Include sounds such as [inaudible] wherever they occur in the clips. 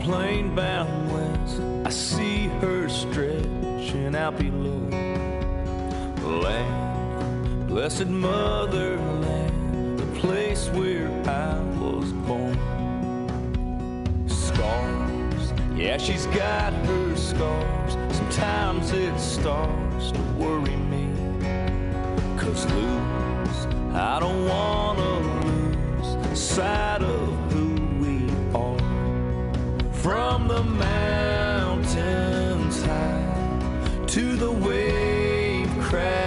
plane bound west, I see her stretching out below. Land, blessed motherland, the place where I was born. Scars, yeah, she's got her scars. Sometimes it starts to worry me. Cause lose, I don't wanna lose sight of. From the mountains high to the wave crashed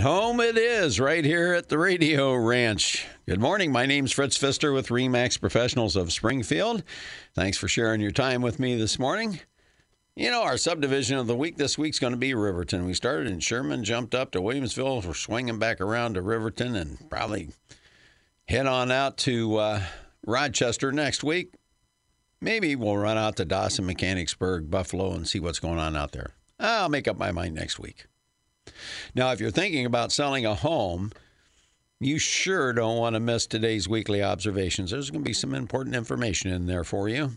And home it is right here at the Radio Ranch. Good morning. My name's Fritz Pfister with Remax Professionals of Springfield. Thanks for sharing your time with me this morning. You know, our subdivision of the week this week's going to be Riverton. We started in Sherman, jumped up to Williamsville. We're swinging back around to Riverton and probably head on out to uh, Rochester next week. Maybe we'll run out to Dawson, Mechanicsburg, Buffalo, and see what's going on out there. I'll make up my mind next week. Now, if you're thinking about selling a home, you sure don't want to miss today's weekly observations. There's going to be some important information in there for you.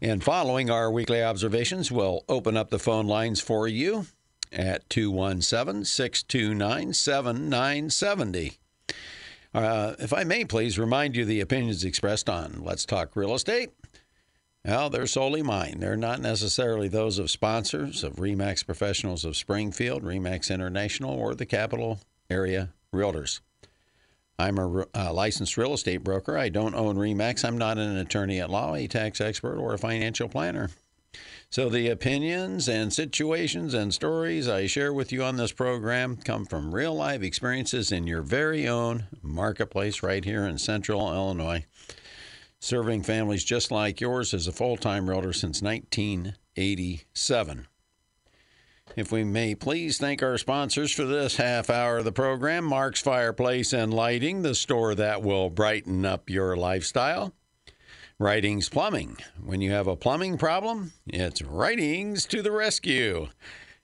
And following our weekly observations, we'll open up the phone lines for you at 217 629 7970. Uh, if I may please remind you the opinions expressed on Let's Talk Real Estate. Well, they're solely mine. They're not necessarily those of sponsors of REMAX Professionals of Springfield, REMAX International, or the Capital Area Realtors. I'm a uh, licensed real estate broker. I don't own REMAX. I'm not an attorney at law, a tax expert, or a financial planner. So the opinions and situations and stories I share with you on this program come from real life experiences in your very own marketplace right here in central Illinois serving families just like yours as a full time realtor since 1987. If we may please thank our sponsors for this half hour of the program Mark's Fireplace and Lighting, the store that will brighten up your lifestyle. Writings Plumbing. When you have a plumbing problem, it's Writings to the rescue.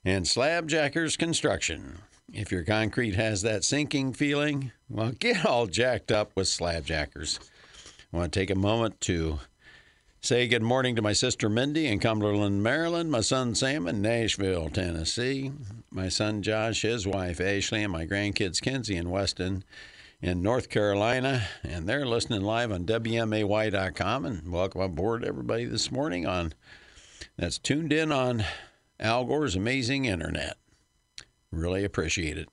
And Slab Jackers Construction. If your concrete has that sinking feeling, well, get all jacked up with Slab Jackers. I want to take a moment to say good morning to my sister Mindy in Cumberland, Maryland, my son Sam in Nashville, Tennessee, my son Josh, his wife Ashley, and my grandkids Kenzie and Weston in North Carolina. And they're listening live on WMAY.com. And welcome aboard, everybody, this morning on that's tuned in on Al Gore's amazing internet. Really appreciate it.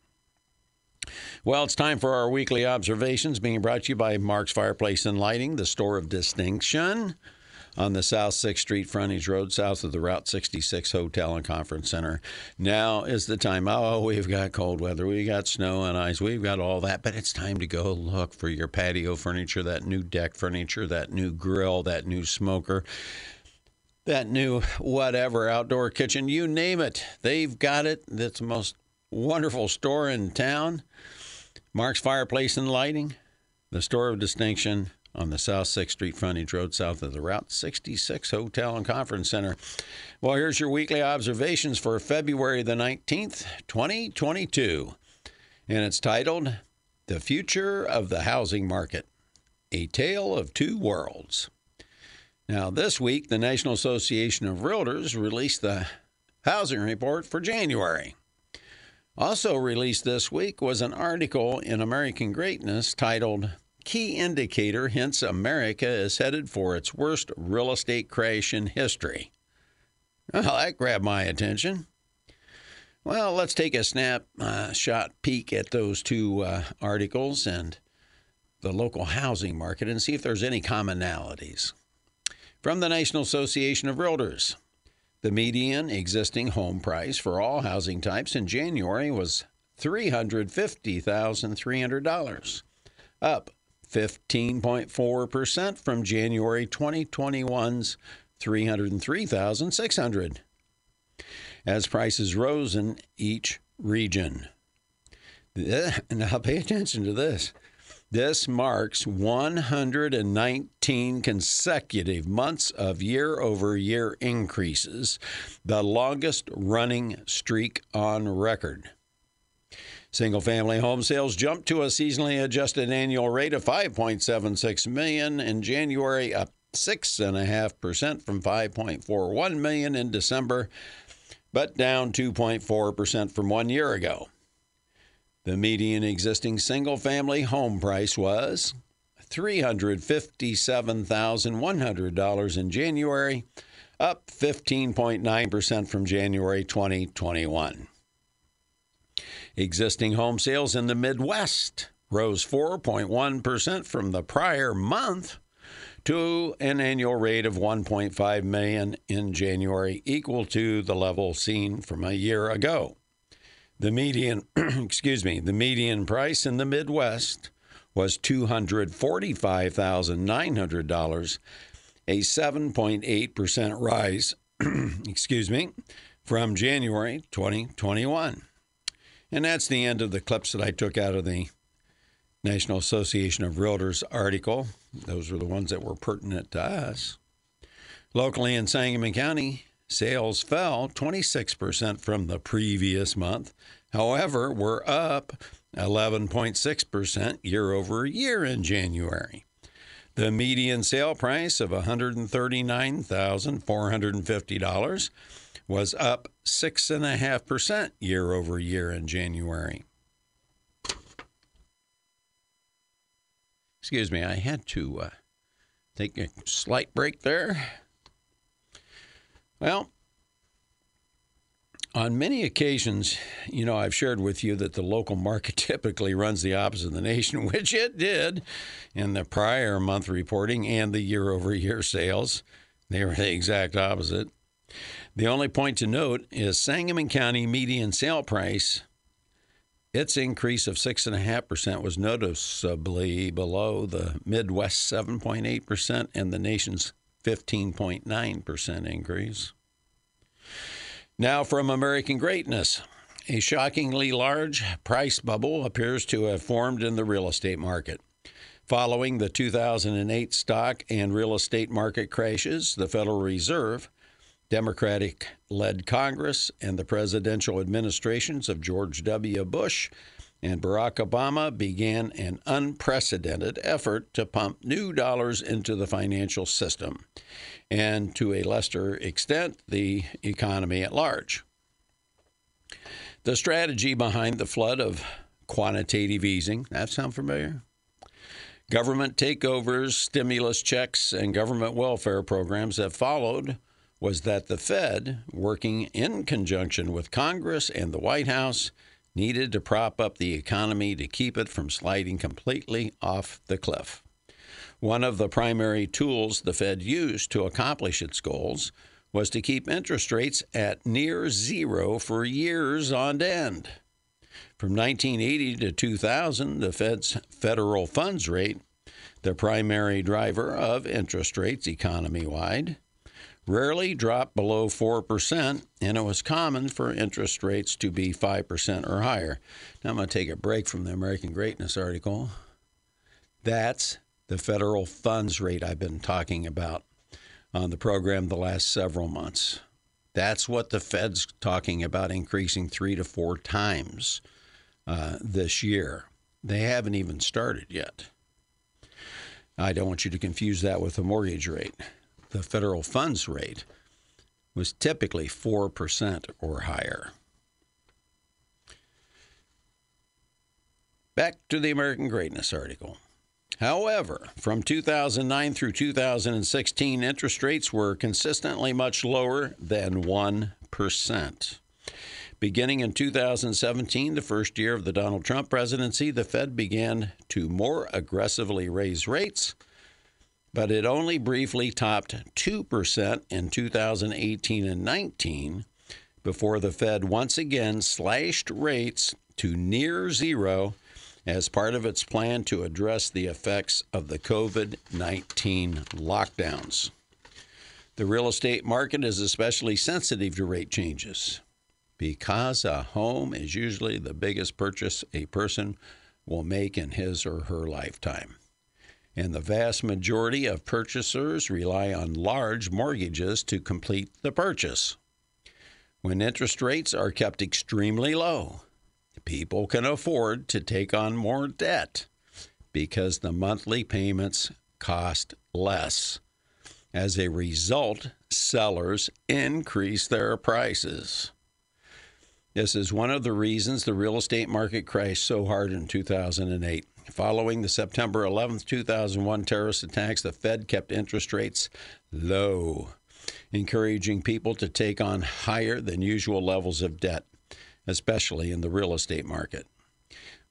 Well, it's time for our weekly observations being brought to you by Mark's Fireplace and Lighting, the store of distinction on the South 6th Street frontage road south of the Route 66 Hotel and Conference Center. Now is the time. Oh, we've got cold weather, we've got snow and ice, we've got all that, but it's time to go look for your patio furniture, that new deck furniture, that new grill, that new smoker that new whatever outdoor kitchen, you name it. They've got it. That's the most wonderful store in town. Mark's Fireplace and Lighting, the store of distinction on the South 6th Street frontage road south of the Route 66 Hotel and Conference Center. Well, here's your weekly observations for February the 19th, 2022. And it's titled The Future of the Housing Market A Tale of Two Worlds. Now, this week, the National Association of Realtors released the housing report for January. Also released this week was an article in American Greatness titled Key Indicator Hints America is Headed for Its Worst Real Estate Crash in History. Well, that grabbed my attention. Well, let's take a snapshot uh, peek at those two uh, articles and the local housing market and see if there's any commonalities. From the National Association of Realtors, the median existing home price for all housing types in January was $350,300, up 15.4% from January 2021's $303,600, as prices rose in each region. [laughs] Now, pay attention to this. This marks 119 consecutive months of year over year increases, the longest running streak on record. Single family home sales jumped to a seasonally adjusted annual rate of 5.76 million in January, up 6.5% from 5.41 million in December, but down 2.4% from one year ago. The median existing single family home price was $357,100 in January, up 15.9% from January 2021. Existing home sales in the Midwest rose 4.1% from the prior month to an annual rate of 1.5 million in January, equal to the level seen from a year ago. The median, [clears throat] excuse me, the median price in the Midwest was $245,900, a 7.8% rise, [clears throat] excuse me, from January 2021. And that's the end of the clips that I took out of the National Association of Realtors article. Those were the ones that were pertinent to us. Locally in Sangamon County, sales fell 26% from the previous month. However, were up 11.6% year over year in January. The median sale price of $139,450 was up 6.5% year over year in January. Excuse me, I had to uh, take a slight break there. Well, on many occasions, you know, I've shared with you that the local market [laughs] typically runs the opposite of the nation, [laughs] which it did in the prior month reporting and the year over year sales. They were the exact opposite. The only point to note is Sangamon County median sale price. Its increase of 6.5% was noticeably below the Midwest 7.8% and the nation's 15.9% increase. Now, from American greatness. A shockingly large price bubble appears to have formed in the real estate market. Following the 2008 stock and real estate market crashes, the Federal Reserve Democratic led Congress and the presidential administrations of George W. Bush and Barack Obama began an unprecedented effort to pump new dollars into the financial system and, to a lesser extent, the economy at large. The strategy behind the flood of quantitative easing, that sound familiar? Government takeovers, stimulus checks, and government welfare programs that followed was that the Fed, working in conjunction with Congress and the White House, needed to prop up the economy to keep it from sliding completely off the cliff. One of the primary tools the Fed used to accomplish its goals was to keep interest rates at near zero for years on end. From 1980 to 2000, the Fed's federal funds rate, the primary driver of interest rates economy wide, rarely dropped below 4%, and it was common for interest rates to be 5% or higher. Now I'm going to take a break from the American Greatness article. That's the federal funds rate I've been talking about on the program the last several months. That's what the Fed's talking about increasing three to four times uh, this year. They haven't even started yet. I don't want you to confuse that with the mortgage rate the federal funds rate was typically 4% or higher. Back to the American Greatness article. However, from 2009 through 2016, interest rates were consistently much lower than 1%. Beginning in 2017, the first year of the Donald Trump presidency, the Fed began to more aggressively raise rates but it only briefly topped 2% in 2018 and 19 before the Fed once again slashed rates to near zero as part of its plan to address the effects of the COVID 19 lockdowns. The real estate market is especially sensitive to rate changes. because a home is usually the biggest purchase a person will make in his or her lifetime. And the vast majority of purchasers rely on large mortgages to complete the purchase. When interest rates are kept extremely low, people can afford to take on more debt because the monthly payments cost less. As a result, sellers increase their prices. This is one of the reasons the real estate market crashed so hard in 2008. Following the September 11, 2001 terrorist attacks, the Fed kept interest rates low, encouraging people to take on higher than usual levels of debt, especially in the real estate market.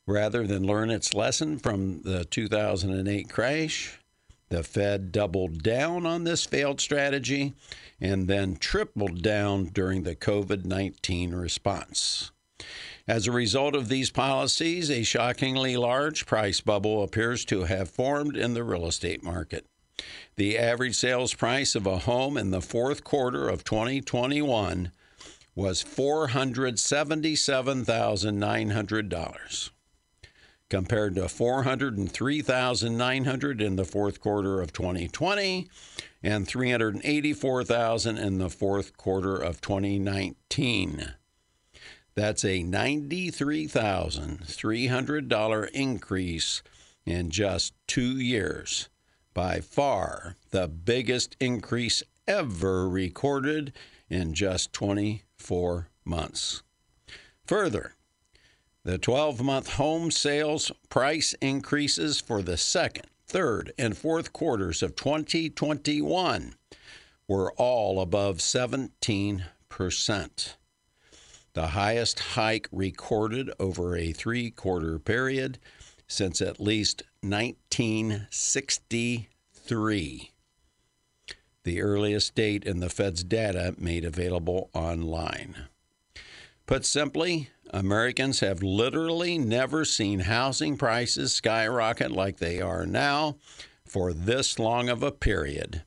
Rather than learn its lesson from the 2008 crash, the Fed doubled down on this failed strategy and then tripled down during the COVID 19 response. As a result of these policies, a shockingly large price bubble appears to have formed in the real estate market. The average sales price of a home in the fourth quarter of 2021 was $477,900 compared to 403,900 in the fourth quarter of 2020 and 384,000 in the fourth quarter of 2019. That's a $93,300 increase in just 2 years. By far the biggest increase ever recorded in just 24 months. Further, the 12 month home sales price increases for the second, third, and fourth quarters of 2021 were all above 17%. The highest hike recorded over a three quarter period since at least 1963, the earliest date in the Fed's data made available online. Put simply, Americans have literally never seen housing prices skyrocket like they are now for this long of a period.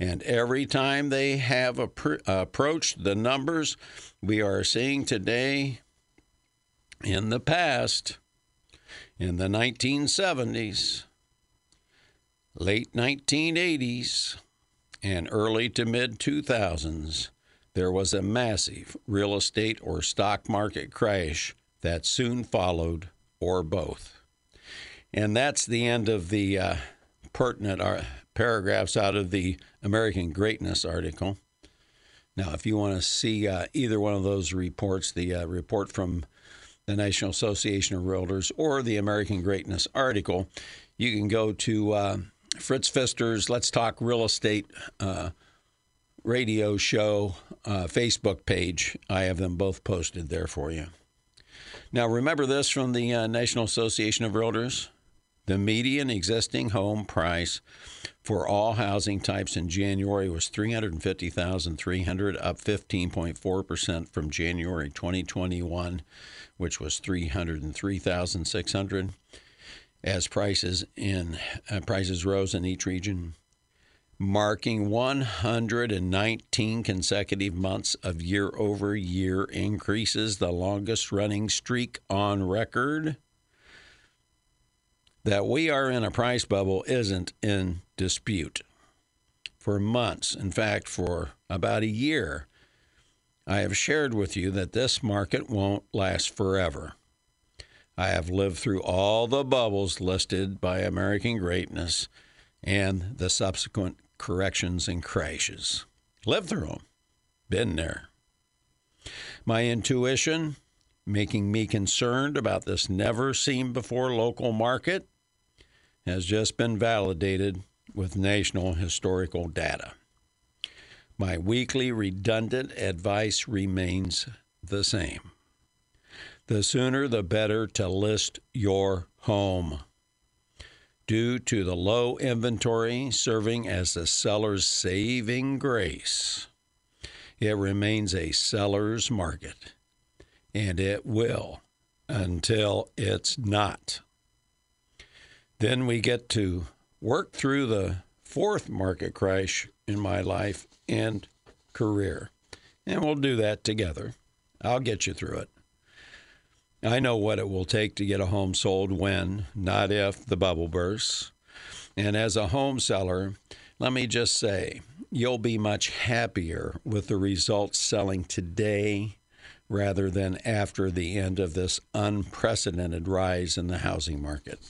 And every time they have appro- approached the numbers we are seeing today in the past, in the 1970s, late 1980s, and early to mid 2000s, there was a massive real estate or stock market crash that soon followed, or both. And that's the end of the uh, pertinent uh, paragraphs out of the American Greatness article. Now, if you want to see uh, either one of those reports, the uh, report from the National Association of Realtors or the American Greatness article, you can go to uh, Fritz Pfister's Let's Talk Real Estate uh, radio show uh, Facebook page. I have them both posted there for you. Now, remember this from the uh, National Association of Realtors? The median existing home price for all housing types in January was 350,300 up 15.4% from January 2021, which was 303,600 as prices in uh, prices rose in each region marking 119 consecutive months of year over year increases, the longest running streak on record. That we are in a price bubble isn't in dispute. For months, in fact, for about a year, I have shared with you that this market won't last forever. I have lived through all the bubbles listed by American Greatness and the subsequent corrections and crashes. Lived through them. Been there. My intuition making me concerned about this never seen before local market has just been validated with national historical data. My weekly redundant advice remains the same. The sooner the better to list your home due to the low inventory serving as the seller's saving grace. It remains a seller's market, and it will until it's not. Then we get to work through the fourth market crash in my life and career, and we'll do that together. I'll get you through it. I know what it will take to get a home sold when, not if, the bubble bursts. And as a home seller, let me just say, you'll be much happier with the results selling today rather than after the end of this unprecedented rise in the housing market.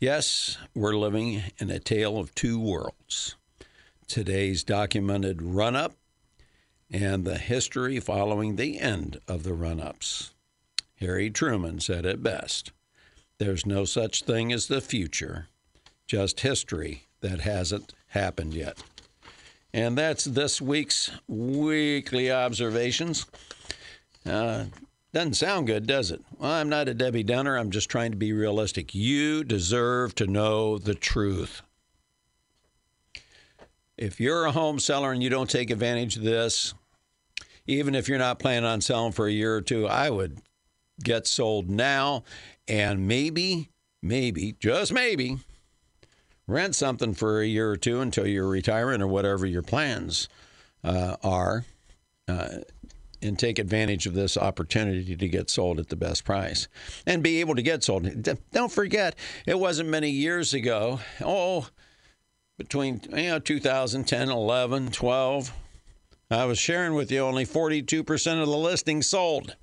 Yes, we're living in a tale of two worlds today's documented run up and the history following the end of the run ups. Harry Truman said it best There's no such thing as the future, just history that hasn't happened yet. And that's this week's weekly observations. Uh, doesn't sound good, does it? Well, I'm not a Debbie Downer. I'm just trying to be realistic. You deserve to know the truth. If you're a home seller and you don't take advantage of this, even if you're not planning on selling for a year or two, I would get sold now and maybe, maybe, just maybe, rent something for a year or two until you're retiring or whatever your plans uh, are. Uh, and take advantage of this opportunity to get sold at the best price and be able to get sold. Don't forget, it wasn't many years ago. Oh, between you know 2010, 11, 12, I was sharing with you only 42% of the listings sold.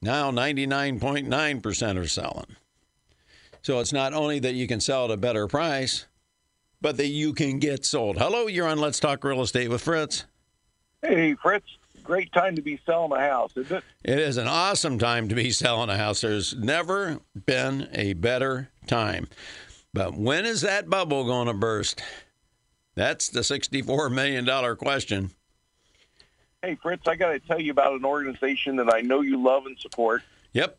Now 99.9% are selling. So it's not only that you can sell at a better price, but that you can get sold. Hello, you're on Let's Talk Real Estate with Fritz. Hey, Fritz. Great time to be selling a house, isn't it? It is an awesome time to be [laughs] selling a house. There's never been a better time. But when is that bubble going to burst? That's the $64 million question. Hey, Fritz, I got to tell you about an organization that I know you love and support. Yep.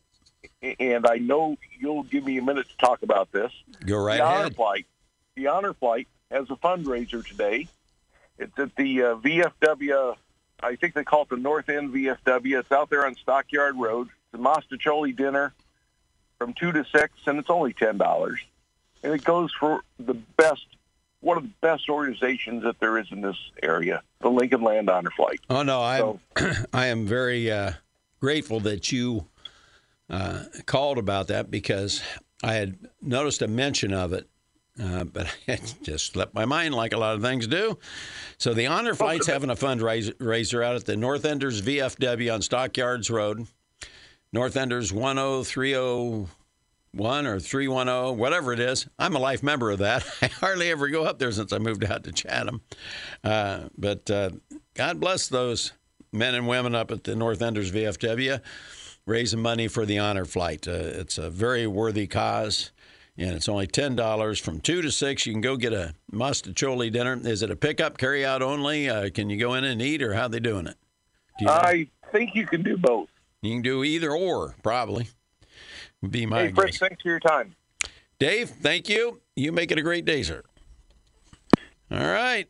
And I know you'll give me a minute to talk about this. Go right the ahead. Honor Flight. The Honor Flight has a fundraiser today. It's at the uh, VFW, I think they call it the North End VFW. It's out there on Stockyard Road. It's a Mostaccioli dinner from 2 to 6, and it's only $10. And it goes for the best one of the best organizations that there is in this area, the Lincoln Land Honor Flight. Oh no, I so, [clears throat] I am very uh, grateful that you uh, called about that because I had noticed a mention of it, uh, but [laughs] it just slipped my mind like a lot of things do. So the Honor Flight's having a fundraiser out at the North Enders VFW on Stockyards Road. North Enders 1030 one or 310, whatever it is. I'm a life member of that. [laughs] I hardly ever go up there since I moved out to Chatham. Uh, but uh, God bless those men and women up at the North Enders VFW raising money for the honor flight. Uh, it's a very worthy cause. And it's only ten dollars from two to six. You can go get a mostaccioli dinner. Is it a pickup, carry out only? Uh, can you go in and eat, or how they doing it? Do you know? I think you can do both. You can do either or, probably be my hey, Fritz, thanks for your time. Dave, thank you. You make it a great day, sir. All right.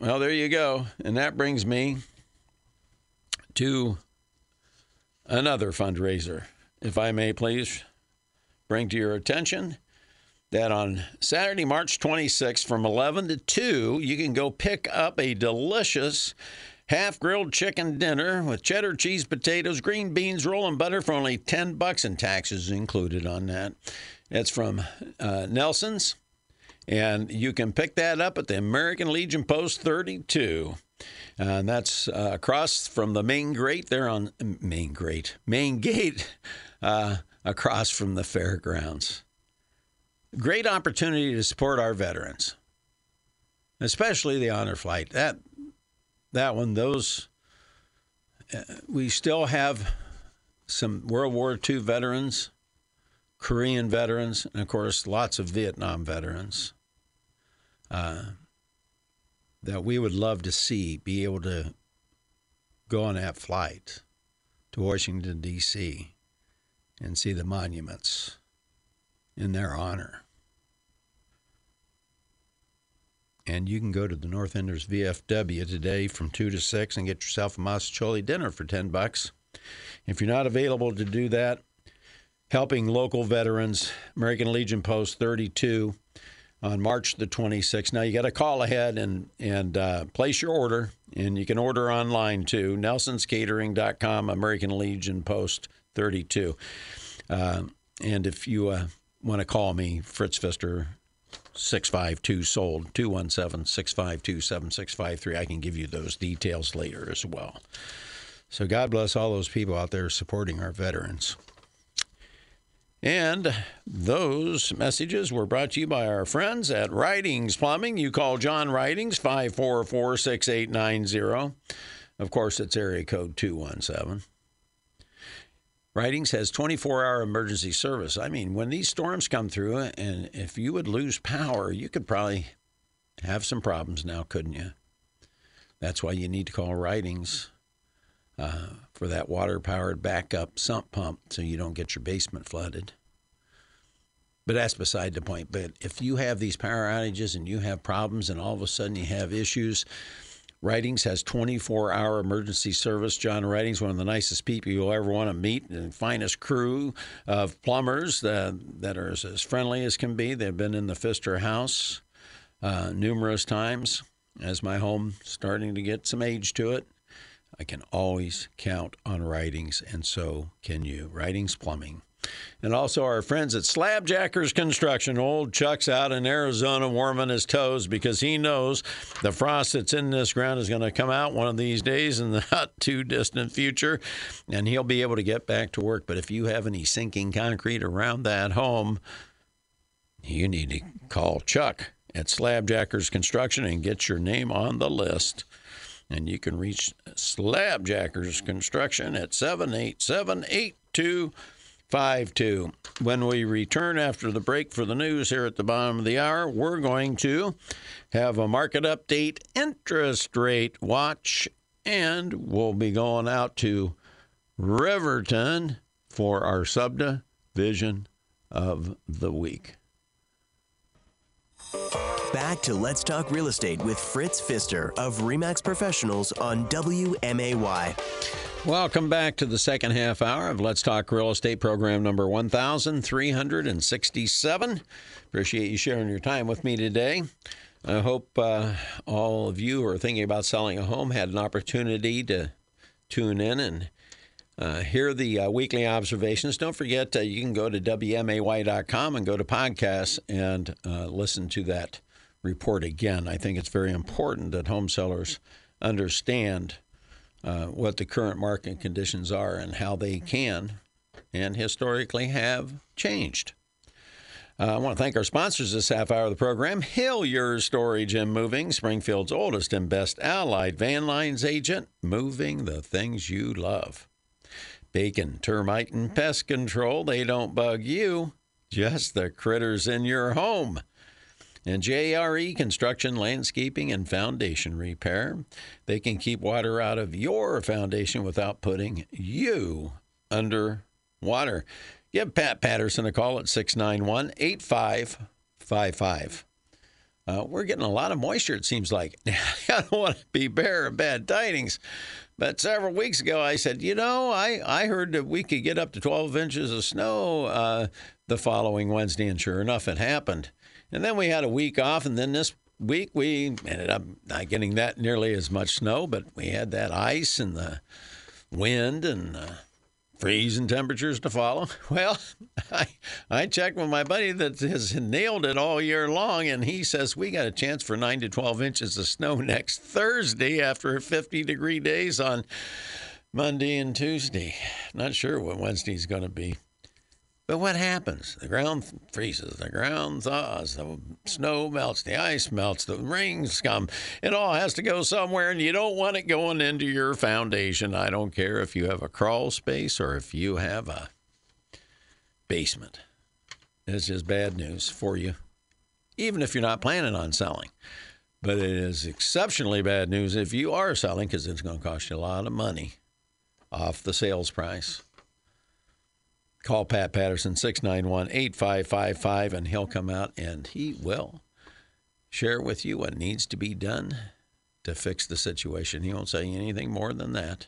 Well, there you go. And that brings me to another fundraiser. If I may please bring to your attention that on Saturday, March 26th from 11 to 2, you can go pick up a delicious half grilled chicken dinner with cheddar cheese, potatoes, green beans, rolling butter for only 10 bucks and taxes included on that. It's from uh, Nelson's, and you can pick that up at the American Legion Post 32. Uh, and that's uh, across from the main grate there on main grate, main gate, uh, across from the fairgrounds. Great opportunity to support our veterans, especially the honor flight. That that one, those, uh, we still have some World War II veterans, Korean veterans, and of course, lots of Vietnam veterans uh, that we would love to see be able to go on that flight to Washington, D.C. and see the monuments in their honor. And you can go to the North Enders VFW today from 2 to 6 and get yourself a Mostaccioli dinner for 10 bucks. If you're not available to do that, helping local veterans, American Legion Post 32 on March the 26th. Now you got to call ahead and and uh, place your order. And you can order online too. Nelson'sCatering.com, American Legion Post 32. Uh, and if you uh, want to call me, Fritz Pfister, 652 sold 217 652 7653. I can give you those details later as well. So God bless all those people out there supporting our veterans. And those messages were brought to you by our friends at Writings Plumbing. You call John Writings 544 6890. Of course, it's area code 217. Writings has 24 hour emergency service. I mean, when these storms come through, and if you would lose power, you could probably have some problems now, couldn't you? That's why you need to call Writings uh, for that water powered backup sump pump so you don't get your basement flooded. But that's beside the point. But if you have these power outages and you have problems and all of a sudden you have issues, Writings has 24 hour emergency service. John Writings, one of the nicest people you'll ever want to meet, and finest crew of plumbers uh, that are as, as, friendly as can be. They've been in the Pfister house uh, numerous times as my home starting to get some age to it. I can always count on Writings, and so can you. Writings Plumbing. And also our friends at Slabjackers Construction. Old Chuck's out in Arizona warming his toes because he knows the frost that's in this ground is going to come out one of these days in the [laughs] not too distant future, and he'll be able to get back to work. But if you have any sinking concrete around that home, you need to call Chuck at Slabjackers Construction and get your name on the list. And you can reach Slabjackers Construction at 787 8252. When we return after the break for the news here at the bottom of the hour, we're going to have a market update, interest rate watch, and we'll be going out to Riverton for our subdivision of the week. Back to Let's Talk Real Estate with Fritz Pfister of REMAX Professionals on WMAY. Welcome back to the second half hour of Let's Talk Real Estate program number 1367. Appreciate you sharing your time with me today. I hope uh, all of you who are thinking about selling a home had an opportunity to tune in and uh, are the uh, weekly observations. Don't forget, uh, you can go to WMAY.com and go to podcasts and uh, listen to that report again. I think it's very important that home sellers understand uh, what the current market conditions are and how they can and historically have changed. Uh, I want to thank our sponsors this half hour of the program Hillier Storage and Moving, Springfield's oldest and best allied van lines agent, moving the things you love. Bacon, termite, and pest control, they don't bug you, just the critters in your home and JRE Construction, Landscaping, and Foundation Repair. They can keep water out of your foundation without putting you under water. Give Pat Patterson a call at 691 8555. Uh, we're getting a lot of moisture, it seems like. [laughs] I don't want to be bearer of bad tidings, but several weeks ago I said, you know, I, I heard that we could get up to 12 inches of snow uh, the following Wednesday, and sure enough, it happened. And then we had a week off, and then this week we ended up not getting that nearly as much snow, but we had that ice and the wind and uh, freezing temperatures to follow. [laughs] Well, I, I checked with my buddy that has nailed it all year long, and he says we got a chance for 9 to 12 inches of snow [laughs] next Thursday after 50 degree days on Monday and Tuesday. Not sure what Wednesday's going to be. But what happens? The ground freezes, the ground thaws, the snow melts, the ice melts, the rains come. It all has to go somewhere, and you don't want it going into your foundation. I don't care if you have a crawl space or if you have a basement. It's just bad news for you, even if you're not planning on selling. But it is exceptionally bad news if you are selling because it's going to cost you a lot of money off the sales price. Call Pat Patterson, 691 8555, and he'll come out and he will share with you what needs to be done to fix the situation. He won't say anything more than that.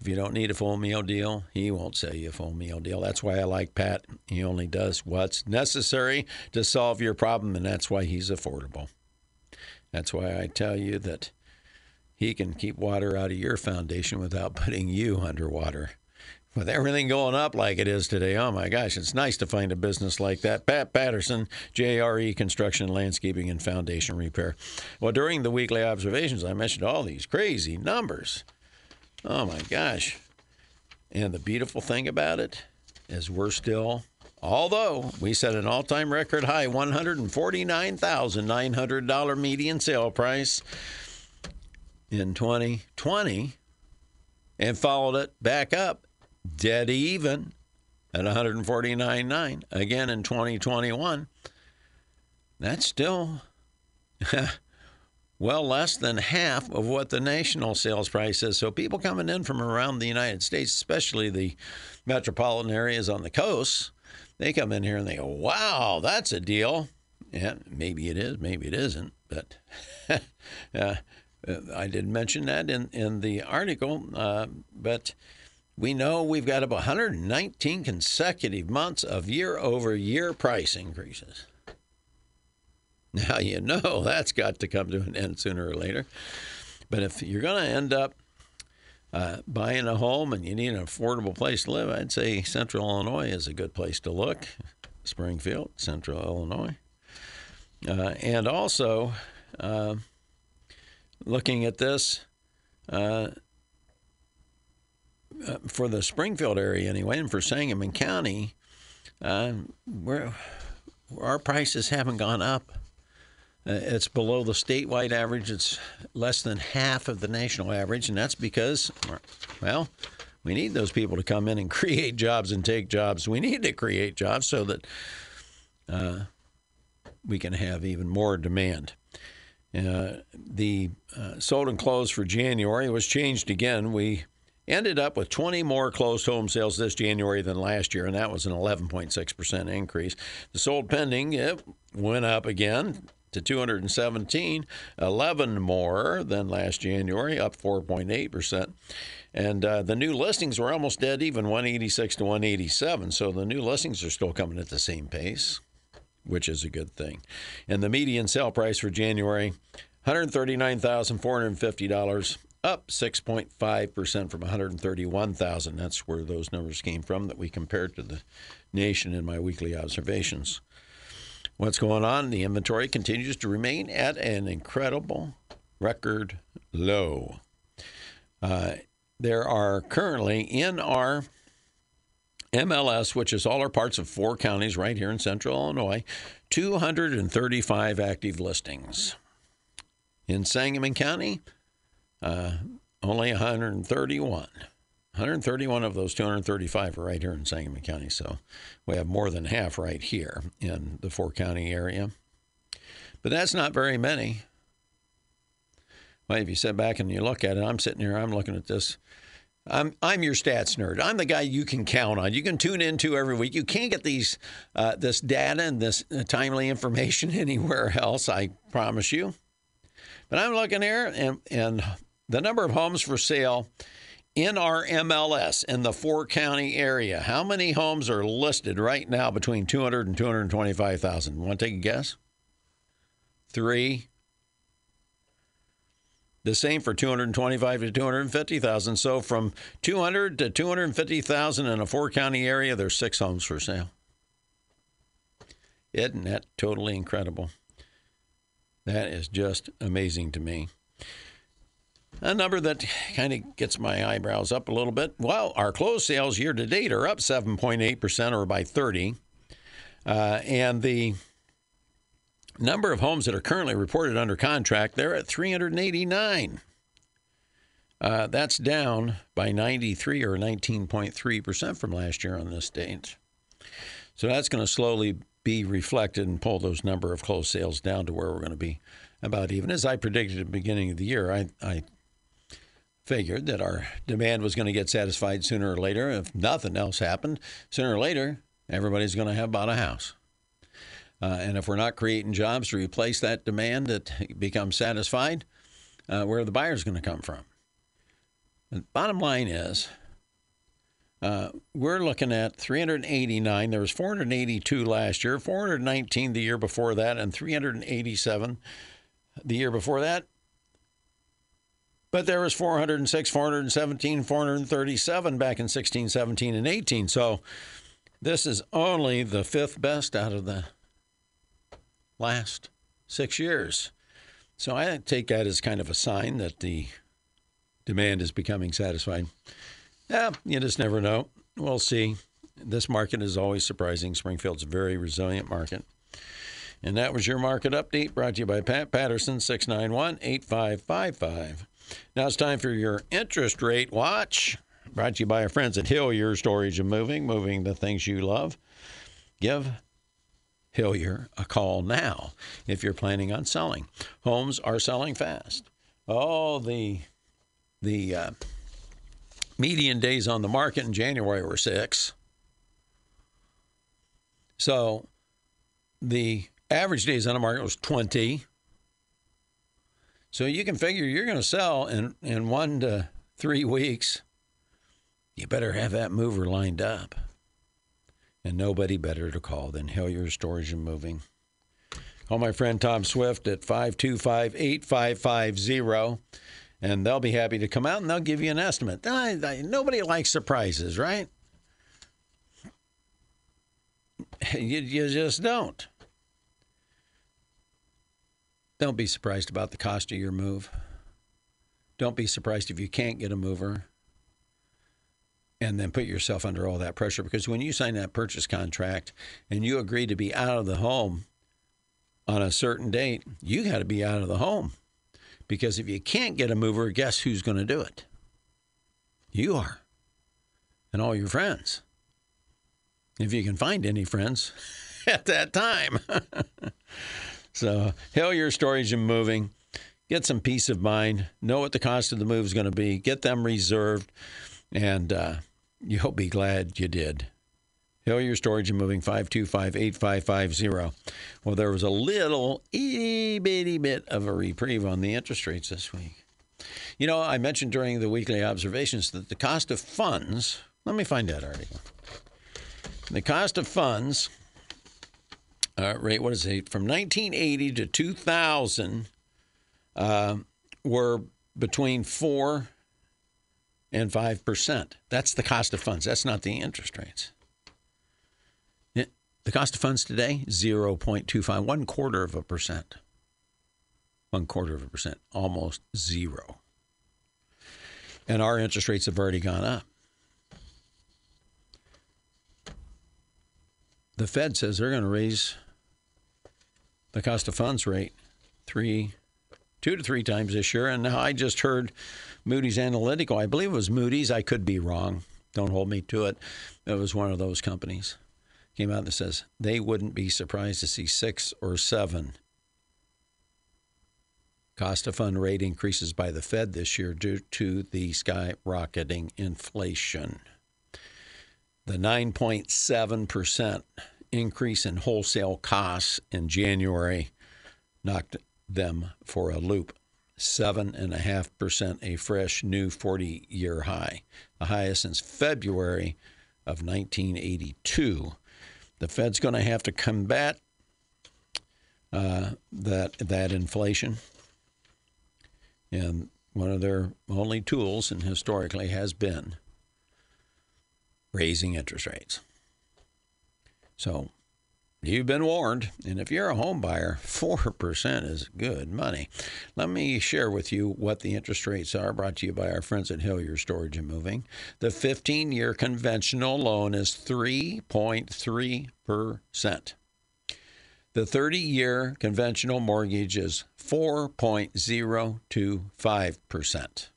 If you don't need a full meal deal, he won't sell you a full meal deal. That's why I like Pat. He only does what's necessary to solve your problem, and that's why he's affordable. That's why I tell you that he can keep water out of your foundation without putting you underwater. With everything going up like it is today, oh my gosh, it's nice to find a business like that. Pat Patterson, JRE Construction, Landscaping, and Foundation Repair. Well, during the weekly observations, I mentioned all these crazy numbers. Oh my gosh. And the beautiful thing about it is we're still, although we set an all time record high $149,900 median sale price in 2020 and followed it back up dead even at 149.9 again in 2021 that's still [laughs] well less than half of what the national sales price is. So people coming in from around the united states especially the metropolitan areas on the coast they come in here and they go wow that's a deal. Yeah maybe it is maybe it isn't but [laughs] uh, I didn't mention that in, in the article, uh, but we know we've got about 119 consecutive months of year over year price increases. Now, you know [laughs] that's got to come to an end sooner or later. But if you're going to end up uh, buying a home and you need an affordable place to live, I'd say Central Illinois is a good place to look. Springfield, Central Illinois. Uh, and also, uh, looking at this, uh, for the Springfield area anyway, and for Sangamon County, uh, our prices haven't gone up. Uh, it's below the statewide average. It's less than half of the national average, and that's because, well, we need those people to come in and [laughs] create jobs and take jobs. We need to create jobs so that uh, we can have even more demand. Uh, the uh, sold and closed for January was changed again. We ended up with 20 more closed home sales this January than last year, and that was an 11.6% increase. The sold pending it went up again to 217, 11 more than last January, up 4.8%. And uh, the new listings were almost dead even, 186 to 187. So the new listings are still coming at the same pace which is a good thing. And the median sale price for January, $139,450, up 6.5% from 131,000. That's where those numbers came from that we compared to the nation in my weekly observations. What's going on? The inventory continues to remain at an incredible record low. Uh, there are currently in our MLS, which is all our parts of four counties right here in central Illinois, 235 active listings. In Sangamon County, uh, only 131. 131 of those 235 are right here in Sangamon County, so we have more than half right here in the four county area. But that's not very many. Well, if you sit back and you look at it, I'm sitting here, I'm looking at this I'm I'm your stats nerd. I'm the guy you can count on. You can tune into every week. You can't get these uh, this data and this uh, timely information [laughs] anywhere else. I promise you. But I'm looking here, and and the number of homes for sale in our MLS in the four county area. How many homes are listed right now between 200 and 225,000? Want to take a guess? Three. The same for 225 to 250,000. So from 200 to 250,000 in a four county area, there's six homes for sale. Isn't that totally incredible? That is just amazing to me. A number that kind of gets my eyebrows up a little bit. Well, our closed sales year to date are up 7.8% or by 30. Uh, and the Number of homes that are currently reported under contract, they're at 389. Uh, that's down by 93 or 19.3% from last year on this date. So that's going to slowly be reflected and pull those number of closed sales down to where we're going to be about even. As I predicted at the beginning of the year, I, I figured that our demand was going to get satisfied sooner or later. If nothing else happened, sooner or later, everybody's going to have bought a house. Uh, and if we're not creating jobs to replace that demand that becomes satisfied, uh, where are the buyers going to come from? The bottom line is, uh, we're looking at 389. There was 482 last year, 419 the year before that, and 387 the year before that. But there was 406, 417, 437 back in 16, 17, and 18. So this is only the fifth best out of the last six years. So I take that as kind of a sign that the demand is becoming satisfied. Yeah, you just never know. We'll see. This market is always surprising. Springfield's a very resilient market. And that was your market update brought to you by Pat Patterson, 691 8555. Now it's time for your interest rate watch, brought to you by our friends at Hillier Storage and Moving, moving the things you love. Give Hillier a call now if you're planning on selling. Homes are selling fast. Oh, the the uh, median days on the market in January were six. So the average days on the market was 20. So you can figure you're going to sell in, in one to three weeks. You better have that mover lined up. And nobody better to call than Hillier Storage and Moving. Call my friend Tom Swift at 525 8550 and they'll be happy to come out and they'll give you an estimate. Nobody likes surprises, right? [laughs] You, you just don't. Don't be surprised about the cost of your move. Don't be surprised if you can't get a mover and then put yourself under all that pressure because when you sign that purchase contract and you agree to be out of the home on a certain date, you got to be out of the home. Because if you can't get a mover, guess who's going to do it? You are. And all your friends. If you can find any friends [laughs] at that time. [laughs] so, Hillier Storage and Moving. Get some peace of mind. Know what the cost of the move is going to be. Get them reserved. And uh, you'll be glad you did. Hillier Storage and Moving 525 8550. Well, there was a little itty bitty bit of a reprieve on the interest rates this week. You know, I mentioned during the weekly observations that the cost of funds, let me find that article. The cost of funds uh, what is it, from 1980 to 2000 uh, were between 4 and 5%. That's the cost of funds. That's not the interest rates. The cost of funds today, 0.25, one quarter of a percent. One quarter of a percent, almost zero. And our interest rates have already gone up. The Fed says they're going to raise the cost of funds rate three, two to three times this year. And now I just heard Moody's Analytical. I believe it was Moody's. I could be wrong. Don't hold me to it. It was one of those companies came out and says they wouldn't be surprised to see six or seven cost of fund rate increases by the Fed this year due to the skyrocketing inflation. The 9.7% increase in wholesale costs in January knocked them for a loop. 7.5%, a fresh new 40 year high, the highest since February of 1982 the Fed's going to have to combat uh, that that inflation, and one of their only tools, and historically has been raising interest rates. So You've been warned, and if you're a home buyer, 4% is good money. Let me share with you what the interest rates are brought to you by our friends at Hillier Storage and Moving. The 15 year conventional loan is 3.3%. The 30 year conventional mortgage is 4.025%.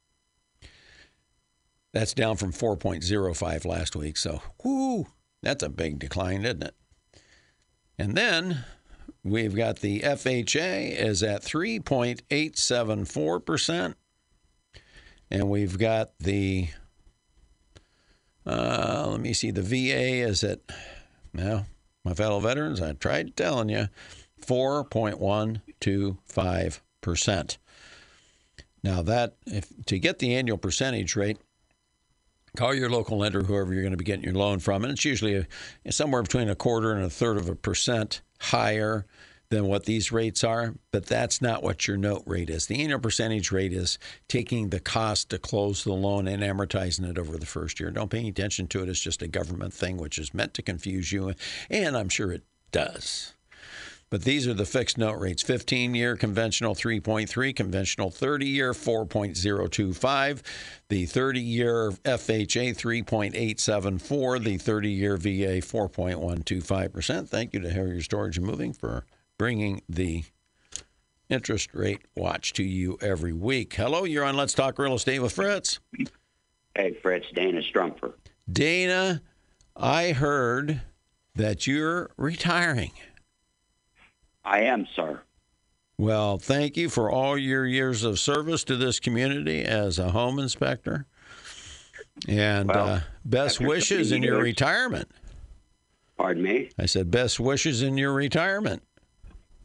That's down from 4.05 last week, so whoo, that's a big decline, isn't it? And then we've got the FHA is at 3.874%. And we've got the, uh, let me see, the VA is at, now, my fellow veterans, I tried telling you, 4.125%. Now, that, if to get the annual percentage rate, Call your local lender, whoever you're going to be getting your loan from, and it's usually a, somewhere between a quarter and a third of a percent higher than what these rates are, but that's not what your note rate is. The annual percentage rate is taking the cost to close the loan and amortizing it over the first year. Don't pay any attention to it. It's just a government thing, which is meant to confuse you, and I'm sure it does. But these are the fixed note rates 15 year conventional 3.3, conventional 30 year 4.025, the 30 year FHA 3.874, the 30 year VA 4.125%. Thank you to Hillier Storage and Moving for bringing the interest rate watch to you every week. Hello, you're on Let's Talk Real Estate with Fritz. Hey, Fritz, Dana Strumpfer. Dana, I heard that you're retiring. I am, sir. Well, thank you for all your years of service to this community as a home inspector. And Well, uh, best wishes 30 in your retirement. Pardon me? I said, best wishes in your retirement.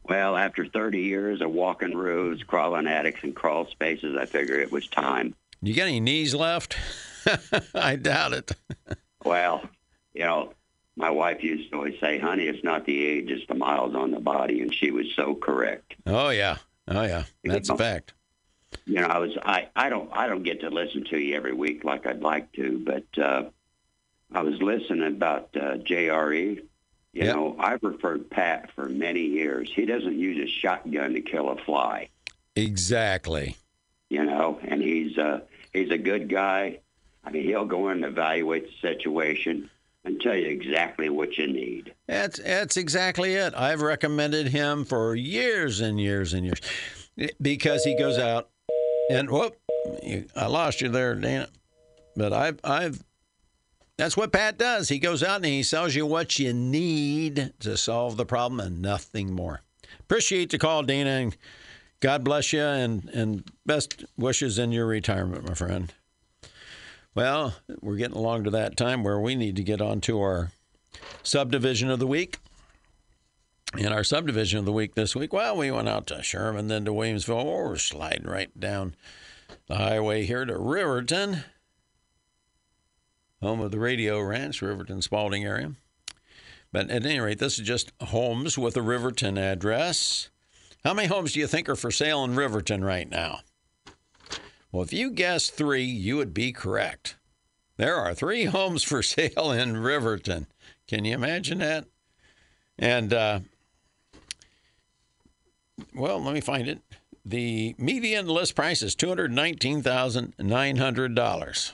Well, after 30 years of walking roads, crawling attics, and crawl spaces, I figure it was time. You got any knees left? [laughs] I doubt it. Well, you know, my wife used to always say, honey, it's not the age, it's the miles on the body. And she was so correct. Oh, yeah. Oh, yeah. That's a fact. You know, I was, I, I don't, I don't get to listen to you every week like I'd like to, but, uh, I was listening about, uh, JRE. You Yep. know, I've referred Pat for many years. He doesn't use a shotgun to kill a fly. Exactly. you know, and he's uh, he's a good guy. I mean, he'll go in and evaluate the situation and tell you exactly what you need. That's that's exactly it. I've recommended him for years and years and years because he goes out and whoop, you, I lost you there, Dana. But I've I've that's what Pat does. He goes out and he sells you what you need to solve the problem and nothing more. Appreciate the call, Dana, and God bless you and and best wishes in your retirement, my friend. Well, we're getting along to that time where we need to get on to our subdivision of the week. In our subdivision of the week this week, well, we went out to Sherman, then to Williamsville. Oh, we're sliding right down the highway here to Riverton, home of the Radio Ranch, Riverton Spaulding area. But at any rate, this is just homes with a Riverton address. How many homes do you think are for sale in Riverton right now? Well, if you guessed three, you would be correct. There are three homes for [laughs] sale in Riverton. Can you imagine that? And, uh, well, let me find it. The median list price is $219,900.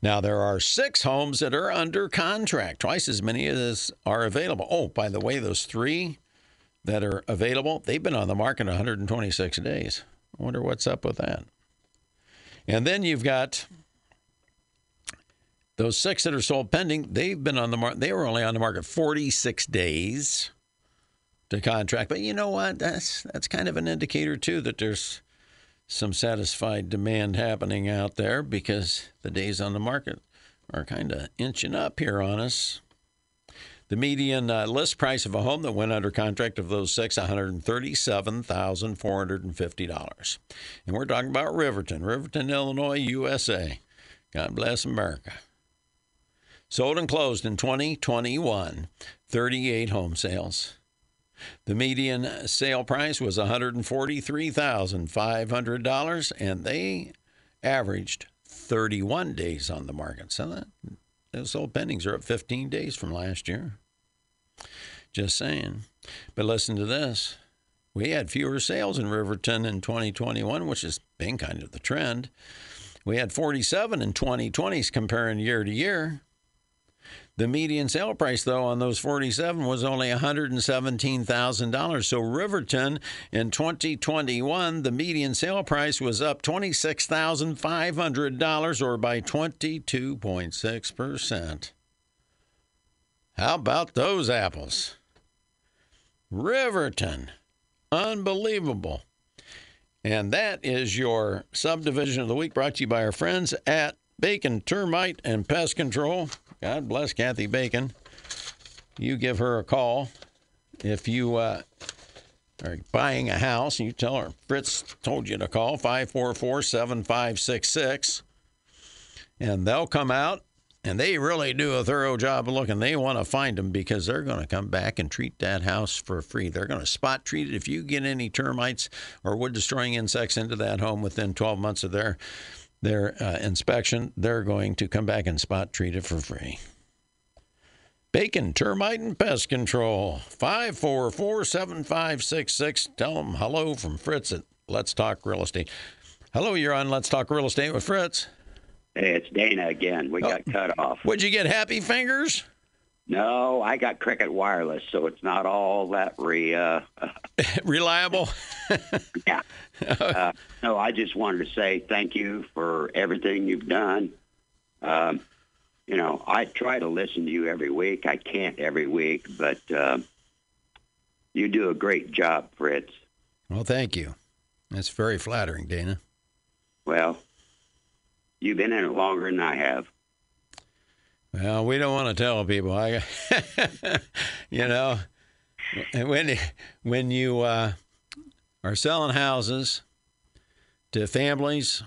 Now, there are six homes that are under contract, twice as many as are available. Oh, by the way, those three that are available, they've been on the market 126 days. I wonder what's up with that. And then you've got those six that are sold pending. They've been on the market. They were only on the market 46 days to contract. But you know what? That's that's kind of an indicator too that there's some satisfied demand happening out there because the days on the market are kind of inching up here on us. The median uh, list price of a home that went under contract of those six, $137,450. And we're talking about Riverton, Riverton, Illinois, USA. God bless America. Sold and closed in 2021, 38 home sales. The median sale price was $143,500, and they averaged 31 days on the market. So that, those pendings are up 15 days from last year. Just saying. But listen to this. We had fewer sales in Riverton in 2021, which has been kind of the trend. We had 47 in 2020s comparing year to year. The median sale price, though, on those 47 was only $117,000. So Riverton in 2021, the median sale price was up $26,500 or by 22.6%. How about those apples? Riverton. Unbelievable. And that is your subdivision of the week brought to you by our friends at Bacon Termite and Pest Control. God bless Kathy Bacon. You give her a call if you uh, are buying a house you tell her Fritz told you to call 544 7566 and they'll come out and they really do a thorough job of looking. They want to find them because they're going to come back and treat that house for free. They're going to spot treat it. If you get any termites or wood destroying insects into that home within 12 months of their their uh, inspection, they're going to come back and spot treat it for free. Bacon, Termite, and Pest Control. 544 7566. Tell them hello from Fritz at Let's Talk Real Estate. Hello, you're on Let's Talk Real Estate with Fritz. Hey, it's Dana again. We got cut off. Would you get happy fingers? No, I got Cricket Wireless, so it's not all that re. Uh, [laughs] [laughs] Reliable? [laughs] yeah. [laughs] Uh, no, I just wanted to say thank you for everything you've done. Um, you know, I try to listen to you every week. I can't every week, but uh, you do a great job, Fritz. Well, thank you. That's very flattering, Dana. Well, you've been in it longer than I have. Well, we don't want to tell people. I, [laughs] you know, when when you uh, are selling houses to families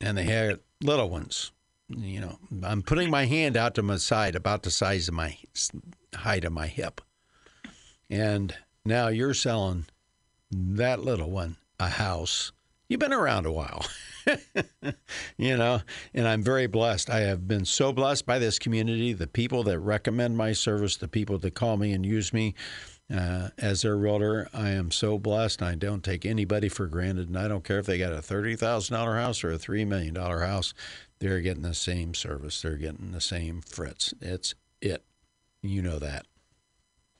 and they have little ones, you know, I'm putting my hand out to my side, about the size of my height of my hip, and now you're selling that little one a house. You've been around a while. [laughs] you know, and I'm very blessed. I have been so blessed by this community, the people that recommend my service, the people that call me and use me uh, as their realtor. I am so blessed. I don't take anybody for granted, and I don't care if they got a $30,000 house or a $3 million house. They're getting the same service. They're getting the same Fritz. It's it. You know that.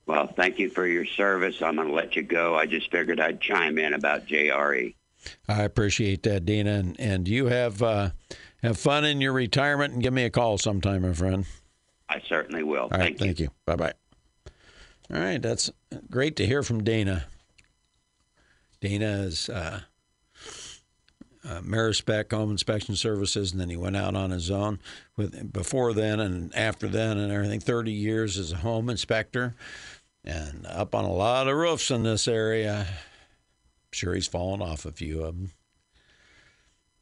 Well, thank you for your service. I'm going to let you go. I just figured I'd chime in about JRE. I appreciate that, Dina, and, and you have uh, have fun in your retirement and give me a call sometime, my friend. I certainly will. All right, thank, thank you. Bye bye. All right, that's great to hear from Dana. Dana is uh, uh, AmeriSpec Home Inspection Services, and then he went out on his own with before then and after then and everything. Thirty years as a home inspector, and up on a lot of roofs in this area sure he's fallen off a few of them.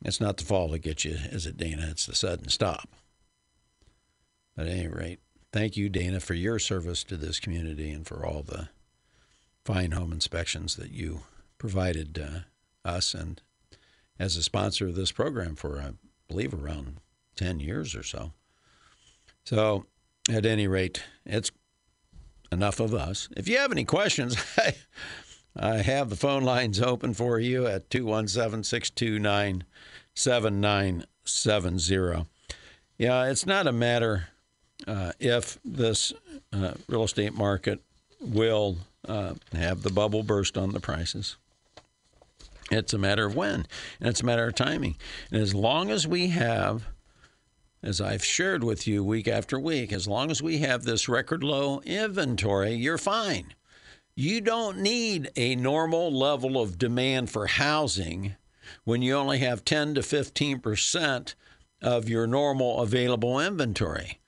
It's not the fall that gets you, is it, Dana? It's the sudden stop. But at any rate, thank you, Dana, for your service to this community and for all the fine home inspections that you provided uh, us and as a sponsor of this program for, I believe, around 10 years or so. So, at any rate, it's enough of us. If you have any questions, [laughs] I have the phone lines open for you at 217 629 7970. Yeah, it's not a matter uh, if this uh, real estate market will uh, have the bubble burst on the prices. It's a matter of when, and it's a matter of timing. And as long as we have, as I've shared with you week after week, as long as we have this record low inventory, you're fine. You don't need a normal level of demand for housing when you only have 10 to 15 percent of your normal available inventory.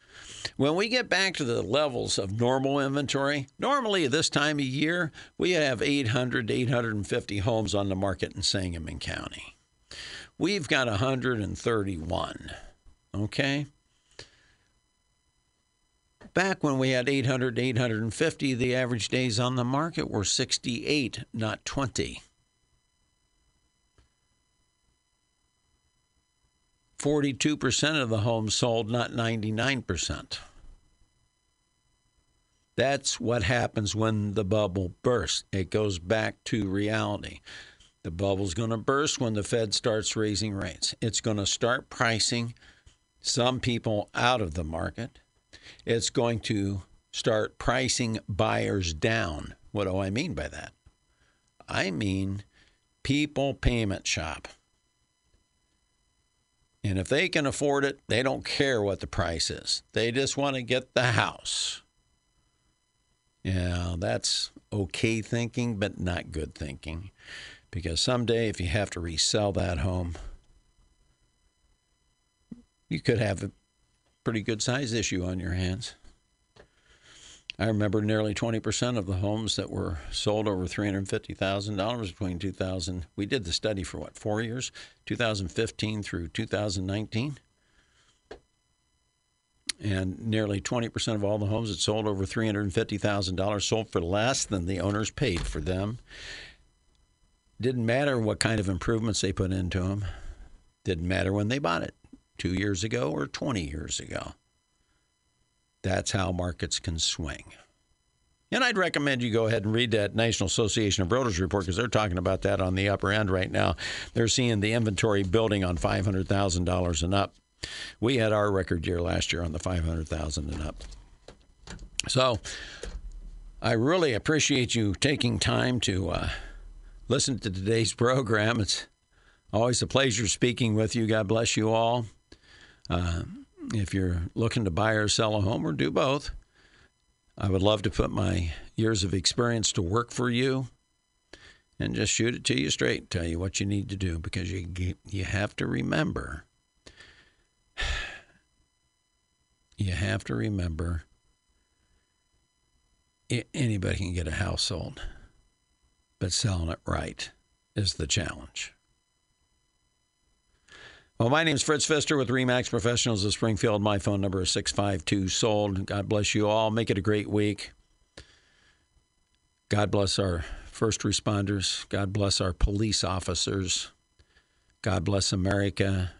When we get back to the levels of normal inventory, normally this time of year, we have 800 to 850 homes on the market in Sangamon County. We've got 131. Okay? Back when we had 800 to 850, the average days on the market were 68, not 20. 42% of the homes sold, not 99%. That's what happens when the bubble bursts. It goes back to reality. The bubble's going to burst when the Fed starts raising rates. It's going to start pricing some people out of the market it's going to start pricing buyers down. What do I mean by that? I mean people payment shop. And if they can afford it, they don't care what the price is. They just want to get the house. Yeah, that's okay thinking, but not good thinking. Because someday, if you have to resell that home, you could have a pretty good size issue on your hands. I remember nearly 20% of the homes that were sold over $350,000 between 2000. We did the study for what, four years? 2015 through 2019. and nearly 20% of all the homes that sold over $350,000 sold for less than the owners paid for them. Didn't matter what kind of improvements they put into them. Didn't matter when they bought it, two years ago or 20 years ago. That's how markets can swing. And I'd recommend you go ahead and read that National Association of Realtors report because they're talking about that on the upper end right now. They're seeing the inventory building on $500,000 and up. We had our record year last year on the 500,000 and up. So I really appreciate you taking time to uh, listen to today's program. It's always a pleasure speaking with you. God bless you all. Uh, if you're looking to buy or sell a home or do both, I would love to put my years of experience to work for you and just shoot it to you straight, tell you what you need to do because you you have to remember [sighs] you have to remember anybody can get a house sold, but selling it right is the challenge. Well, my name is Fritz Pfister with Remax Professionals of Springfield. My phone number is 652 SOLD. God bless you all. Make it a great week. God bless our first responders. God bless our police officers. God bless America.